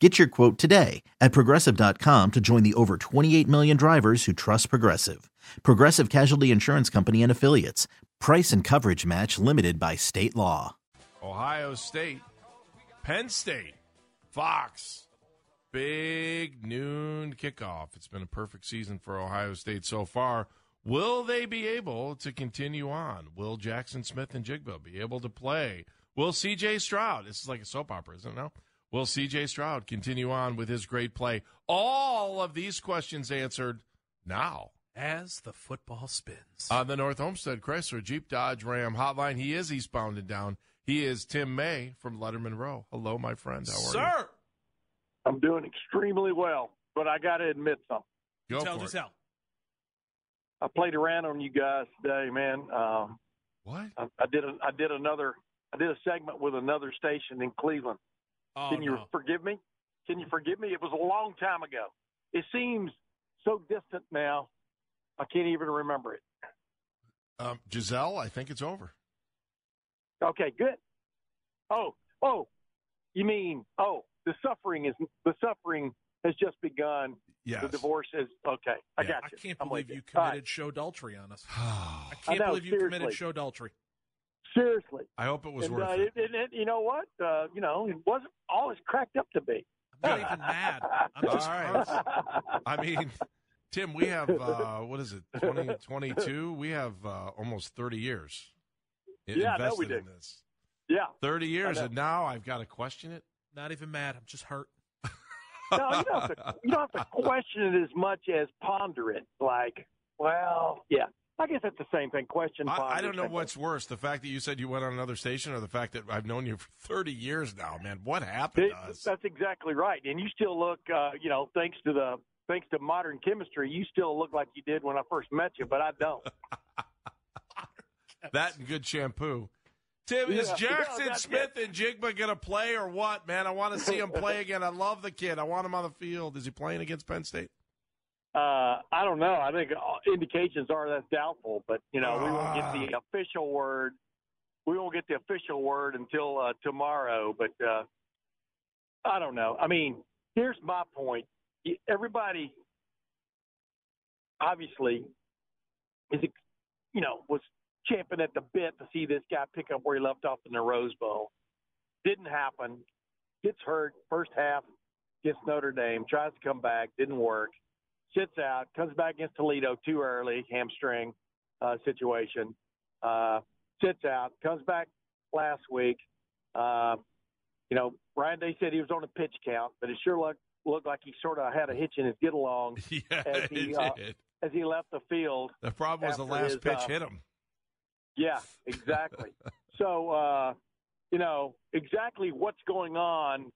Get your quote today at progressive.com to join the over 28 million drivers who trust Progressive. Progressive Casualty Insurance Company and Affiliates. Price and coverage match limited by state law. Ohio State, Penn State, Fox. Big noon kickoff. It's been a perfect season for Ohio State so far. Will they be able to continue on? Will Jaxon Smith-Njigba be able to play? Will CJ Stroud, this is like a soap opera, isn't it now? Will CJ Stroud continue on with his great play? All of these questions answered now. As the football spins. On the North Olmsted Chrysler Jeep Dodge Ram hotline, he is eastbound and down. He is Tim May from Letterman Row. Hello, my friend. How are Sir! you? I'm doing extremely well, but I got to admit something. Go Tell for us it. how. I played around on you guys today, man. Um, What? I, I did a, I did another I did a segment with another station in Cleveland. Oh, Can you no. forgive me? Can you forgive me? It was a long time ago. It seems so distant now. I can't even remember it. Um, Gisele, I think it's over. Okay, good. Oh, oh, you mean oh the suffering is the suffering has just begun. Yes. The divorce is okay. I Yeah, got I you. can't I'm believe you All right. committed show adultery on us. I can't know, believe you committed show adultery. Seriously. I hope it was and, worth uh, it. it, it, You know what? Uh, you know, it wasn't all it's cracked up to be. I'm not even mad. I'm just All right. hurt. I mean, Tim, we have uh, what is it, 20, 22? We have uh, almost thirty years Yeah, I know invested we do. in this. yeah. Thirty years, and now I've got to question it. Not even mad. I'm just hurt. No, you don't, have to, you don't have to question it as much as ponder it. Like, well, yeah. I guess that's the same thing. Question. I, I don't know what's worse: the fact that you said you went on another station, or the fact that I've known you for thirty years now. Man, what happened to us? That's exactly right. And you still look, uh, you know, thanks to the thanks to modern chemistry, you still look like you did when I first met you, but I don't. That and good shampoo. Tim, is Jackson no, Smith and Jigba going to play or what, man? I want to see him play again. I love the kid. I want him on the field. Is he playing against Penn State? Uh, I don't know. I think uh, indications are that's doubtful, but you know, we won't get the official word. We won't get the official word until uh, tomorrow. But uh, I don't know. I mean, here's my point. Everybody, obviously, is you know was champing at the bit to see this guy pick up where he left off in the Rose Bowl. Didn't happen. Gets hurt first half against Notre Dame. Tries to come back. Didn't work sits out, comes back against Toledo too early, hamstring uh, situation. Uh, sits out, comes back last week. Uh, you know, Ryan Day said he was on a pitch count, but it sure looked looked like he sort of had a hitch in his get along Yeah, As he, uh, as he left the field. The problem was the last his, pitch uh, hit him. Yeah, exactly. so, uh, you know, exactly what's going on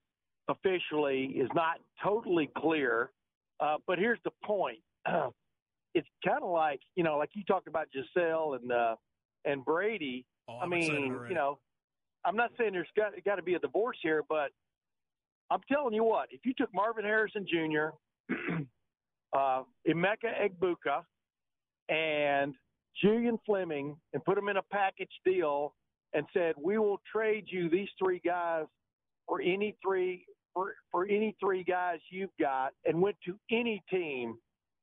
officially is not totally clear. Uh, but here's the point. it's kind of like, you know, like you talked about Gisele and uh, and Brady. Oh, I mean, you know, I'm not saying there's got, got to be a divorce here, but I'm telling you what, if you took Marvin Harrison Jr., uh, Emeka Egbuka, and Julian Fleming and put them in a package deal and said, we will trade you these three guys for any three for, for any three guys you've got and went to any team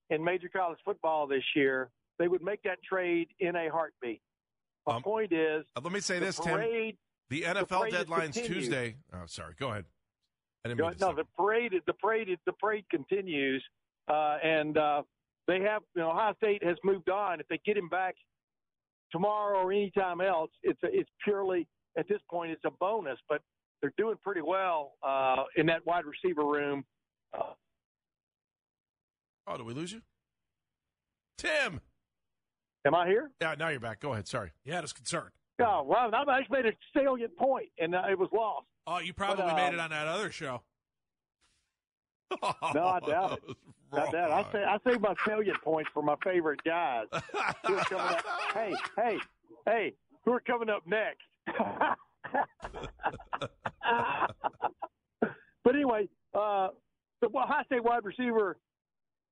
in major college football this year, they would make that trade in a heartbeat. My Um, point is Uh, Let me say the this, Tim. The NFL parade has deadline's continued. Tuesday. Oh, sorry. Go ahead. I didn't No, mean no, stop. the parade, the parade, the parade continues, uh, and uh, they have. You know, Ohio State has moved on. If they get him back tomorrow or anytime else, it's a, it's purely at this point it's a bonus. But they're doing pretty well uh, in that wide receiver room. Uh, Oh, did we lose you? Tim. am I here? Yeah, now you're back. Go ahead. Sorry. Yeah, I was concerned. Oh, well, I just made a salient point, and uh, it was lost. Oh, you probably But, made um, it on that other show. No, I doubt it. Not that. I say I save my salient points for my favorite guys who are coming up. Hey, hey, hey, who are coming up next? but anyway, uh, the Ohio State wide receiver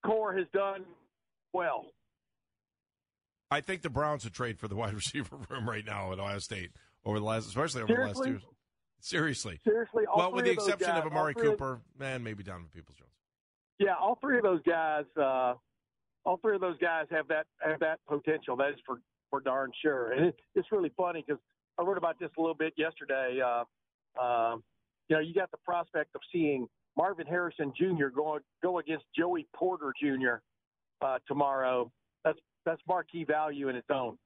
corps has done well. I think the Browns would trade for the wide receiver room right now at Ohio State over the last, especially over the last Seriously? two. Seriously. Seriously, all Well, with the of exception guys, of Amari of- Cooper, man, maybe Donovan Peoples Jones. yeah, all three of those guys, uh, all three of those guys have that have that potential. That is for for darn sure. And it, it's really funny because I wrote about this a little bit yesterday. Uh, um, you know, you got the prospect of seeing Marvin Harrison Jr. go go against Joey Porter Jr. Uh, tomorrow. That's that's marquee value in its own.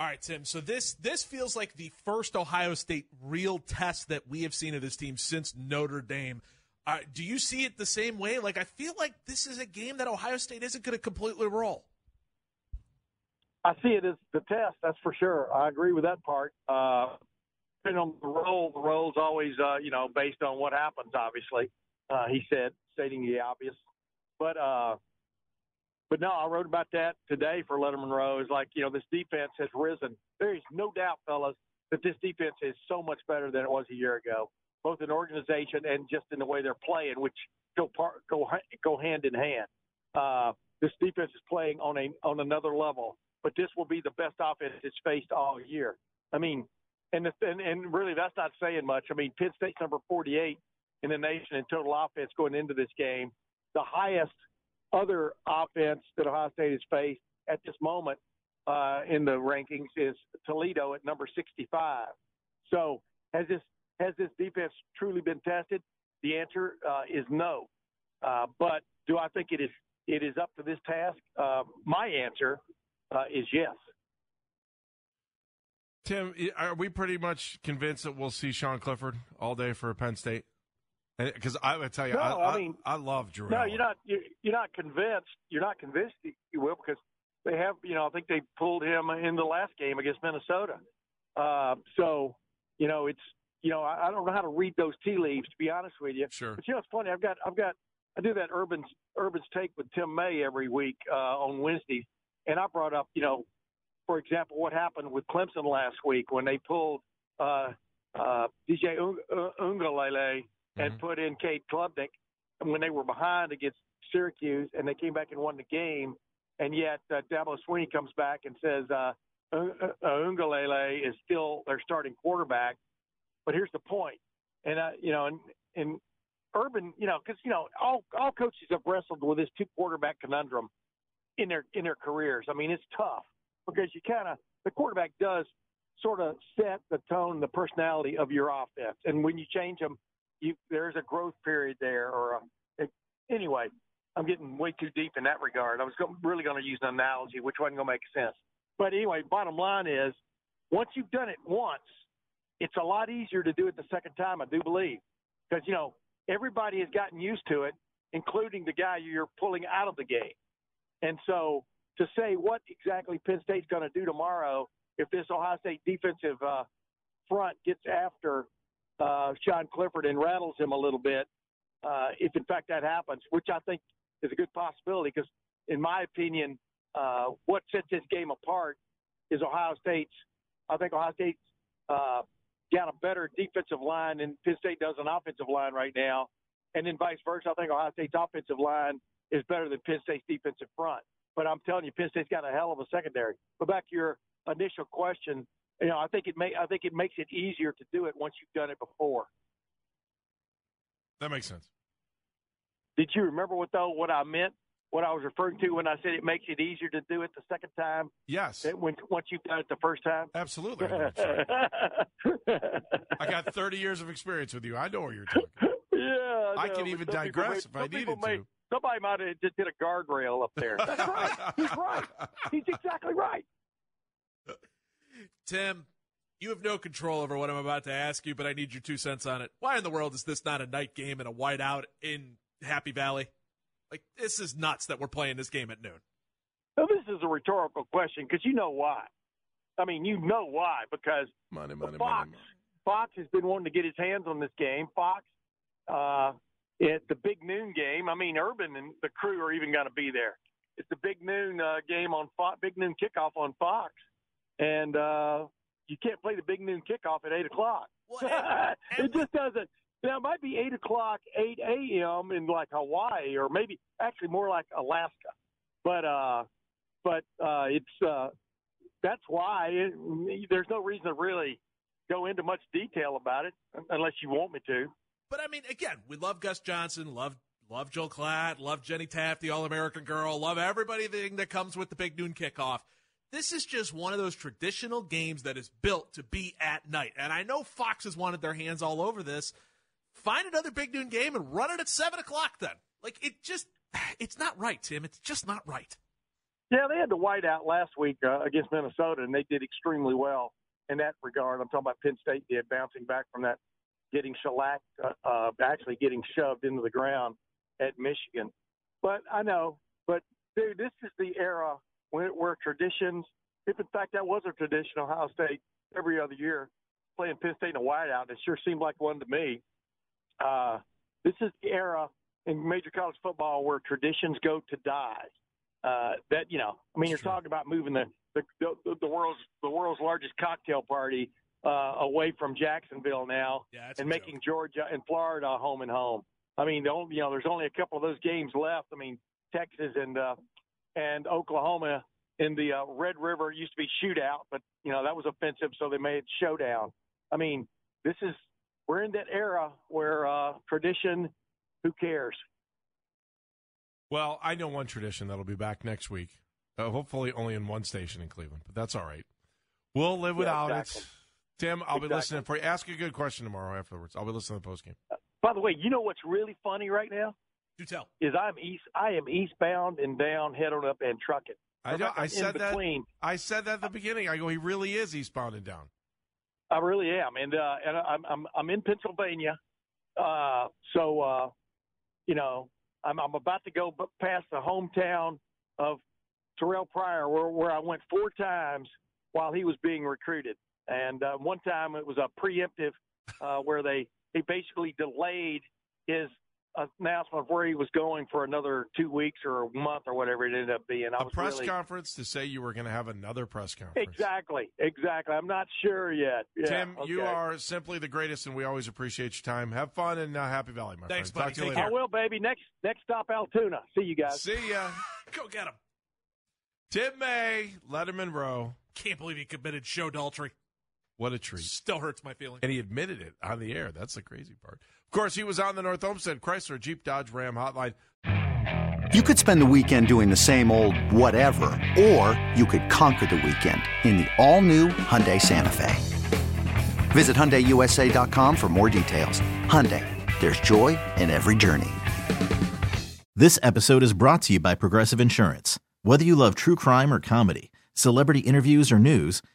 All right, Tim. So this this feels like the first Ohio State real test that we have seen of this team since Notre Dame. Uh, do you see it the same way? Like I feel like this is a game that Ohio State isn't going to completely roll. I see it as the test. That's for sure. I agree with that part. Uh, depending on the role, the role's always, uh, you know, based on what happens. Obviously, uh, he said, stating the obvious. But, uh, but no, I wrote about that today for Letterman Row. Is like, you know, this defense has risen. There is no doubt, fellas, that this defense is so much better than it was a year ago, both in organization and just in the way they're playing, which go part, go go hand in hand. Uh, this defense is playing on a on another level but this will be the best offense it's faced all year. I mean, and the, and, and really that's not saying much. I mean, Penn State's number 48 in the nation in total offense going into this game. The highest other offense that Ohio State has faced at this moment uh, in the rankings is Toledo at number 65. So has this has this defense truly been tested? The answer uh, is no. Uh, but do I think it is it is up to this task? Uh, my answer uh, is yes. Tim, are we pretty much convinced that we'll see Sean Clifford all day for Penn State? Because I would tell you, No, I, I mean- I love Drew. No, Allen. you're not. You're, you're not convinced. You're not convinced you will because they have. You know, I think they pulled him in the last game against Minnesota. Uh, so, you know, it's. You know, I, I don't know how to read those tea leaves to be honest with you. Sure. But you know, it's funny. I've got. I've got. I do that Urban's Urban's take with Tim May every week uh, on Wednesdays, and I brought up. You know, for example, what happened with Clemson last week when they pulled uh, uh, DJ Ung- uh, Uiagalelei and Mhm. put in Cade Klubnik when they were behind against Syracuse and they came back and won the game. And yet uh, Dabo Swinney comes back and says uh, uh, Uiagalelei is still their starting quarterback. But here's the point, and uh, you know, and and Urban, you know, because you know all all coaches have wrestled with this two quarterback conundrum in their in their careers. I mean, it's tough because you kind of the quarterback does sort of set the tone, the personality of your offense, and when you change them, you there's a growth period there. Or a, it, anyway, I'm getting way too deep in that regard. I was go, really going to use an analogy, which wasn't going to make sense. But anyway, bottom line is, once you've done it once, it's a lot easier to do it the second time. I do believe because you know everybody has gotten used to it, including the guy you're pulling out of the game. And so to say what exactly Penn State's going to do tomorrow if this Ohio State defensive uh, front gets after uh, Sean Clifford and rattles him a little bit, uh, if in fact that happens, which I think is a good possibility because, in my opinion, uh, what sets this game apart is Ohio State's. I think Ohio State's uh, got a better defensive line than Penn State does an offensive line right now, and then vice versa. I think Ohio State's offensive line is better than Penn State's defensive front. But I'm telling you, Penn State's got a hell of a secondary. But back to your initial question, you know, I think it may I think it makes it easier to do it once you've done it before. That makes sense. Did you remember what though what I meant? What I was referring to when I said it makes it easier to do it the second time Yes, when once you've done it the first time? absolutely. I, know what you're saying. I got 30 years of experience with you. I know where you're talking. yeah, I know, can even digress may- if I needed may, to. Somebody might have just did a guardrail up there. That's right. He's right. He's exactly right. Tim, you have no control over what I'm about to ask you, but I need your two cents on it. Why in the world is this not a night game and a whiteout in Happy Valley? Like, this is nuts that we're playing this game at noon. Now, this is a rhetorical question because you know why. I mean, you know why because money, money, Fox, money, money. Fox has been wanting to get his hands on this game. Fox, uh, at the big noon game. I mean, Urban and the crew are even going to be there. It's the big noon uh, game on Fox, big noon kickoff on Fox, and uh, you can't play the big noon kickoff at eight o'clock. Well, and- and it just doesn't. Now it might be eight o'clock, eight a.m. in like Hawaii, or maybe actually more like Alaska. But uh, but uh, it's uh, that's why it, there's no reason to really go into much detail about it unless you want me to. But I mean, again, we love Gus Johnson, love love Joel Klatt, love Jenny Taft, the All American girl, love everybody that comes with the big noon kickoff. This is just one of those traditional games that is built to be at night. And I know Fox has wanted their hands all over this. Find another big noon game and run it at seven o'clock then. Like it just it's not right, Tim. It's just not right. Yeah, they had the whiteout last week uh, against Minnesota, and they did extremely well in that regard. I'm talking about Penn State did bouncing back from that, getting shellacked, uh, uh, actually getting shoved into the ground at Michigan. But I know, but dude, this is the era where, where traditions, if in fact that was a tradition, Ohio State every other year playing Penn State in a whiteout, it sure seemed like one to me. Uh, this is the era in major college football where traditions go to die. Uh, that you know, I mean, you're talking about moving the the, the, the world's the world's largest cocktail party uh, away from Jacksonville now, Yeah, and making joke. Georgia and Florida home and home. I mean, the only, you know, there's only a couple of those games left. I mean, Texas and uh, and Oklahoma in the uh, Red River it used to be shootout, but you know that was offensive, so they made it showdown. I mean, this is we're in that era where uh, tradition. Who cares? Well, I know one tradition that'll be back next week. Uh, hopefully, only in one station in Cleveland, but that's all right. We'll live without exactly. it. Tim, I'll be listening for you. Ask a good question tomorrow afterwards. I'll be listening to the post game. By the way, you know what's really funny right now Do tell. is I'm east. I am eastbound and down, head on up and trucking. I know. I said that. between. I said that at the beginning. I go. He really is eastbound and down. I really am, and uh, and I'm I'm I'm in Pennsylvania, uh, so uh, you know I'm I'm about to go past the hometown of Terrelle Pryor, where where I went four times while he was being recruited, and uh, one time it was a preemptive uh, where they he basically delayed his announcement of where he was going for another two weeks or a month or whatever it ended up being. I A was press really, conference to say you were going to have another press conference. Exactly, exactly. I'm not sure yet. Yeah, Tim, you are simply the greatest, and we always appreciate your time. Have fun and uh, happy Valley, my Thanks, friend. buddy. Talk to you Take later. I will, baby. Next next stop, Altoona. See you guys. See ya. Go get him. Tim May, Letterman Row. Can't believe he committed show adultery. What a treat. Still hurts my feelings. And he admitted it on the air. That's the crazy part. Of course, he was on the North Olmsted Chrysler Jeep Dodge Ram hotline. You could spend the weekend doing the same old whatever, or you could conquer the weekend in the all-new Hyundai Santa Fe. Visit HyundaiUSA.com for more details. Hyundai, there's joy in every journey. This episode is brought to you by Progressive Insurance. Whether you love true crime or comedy, celebrity interviews or news,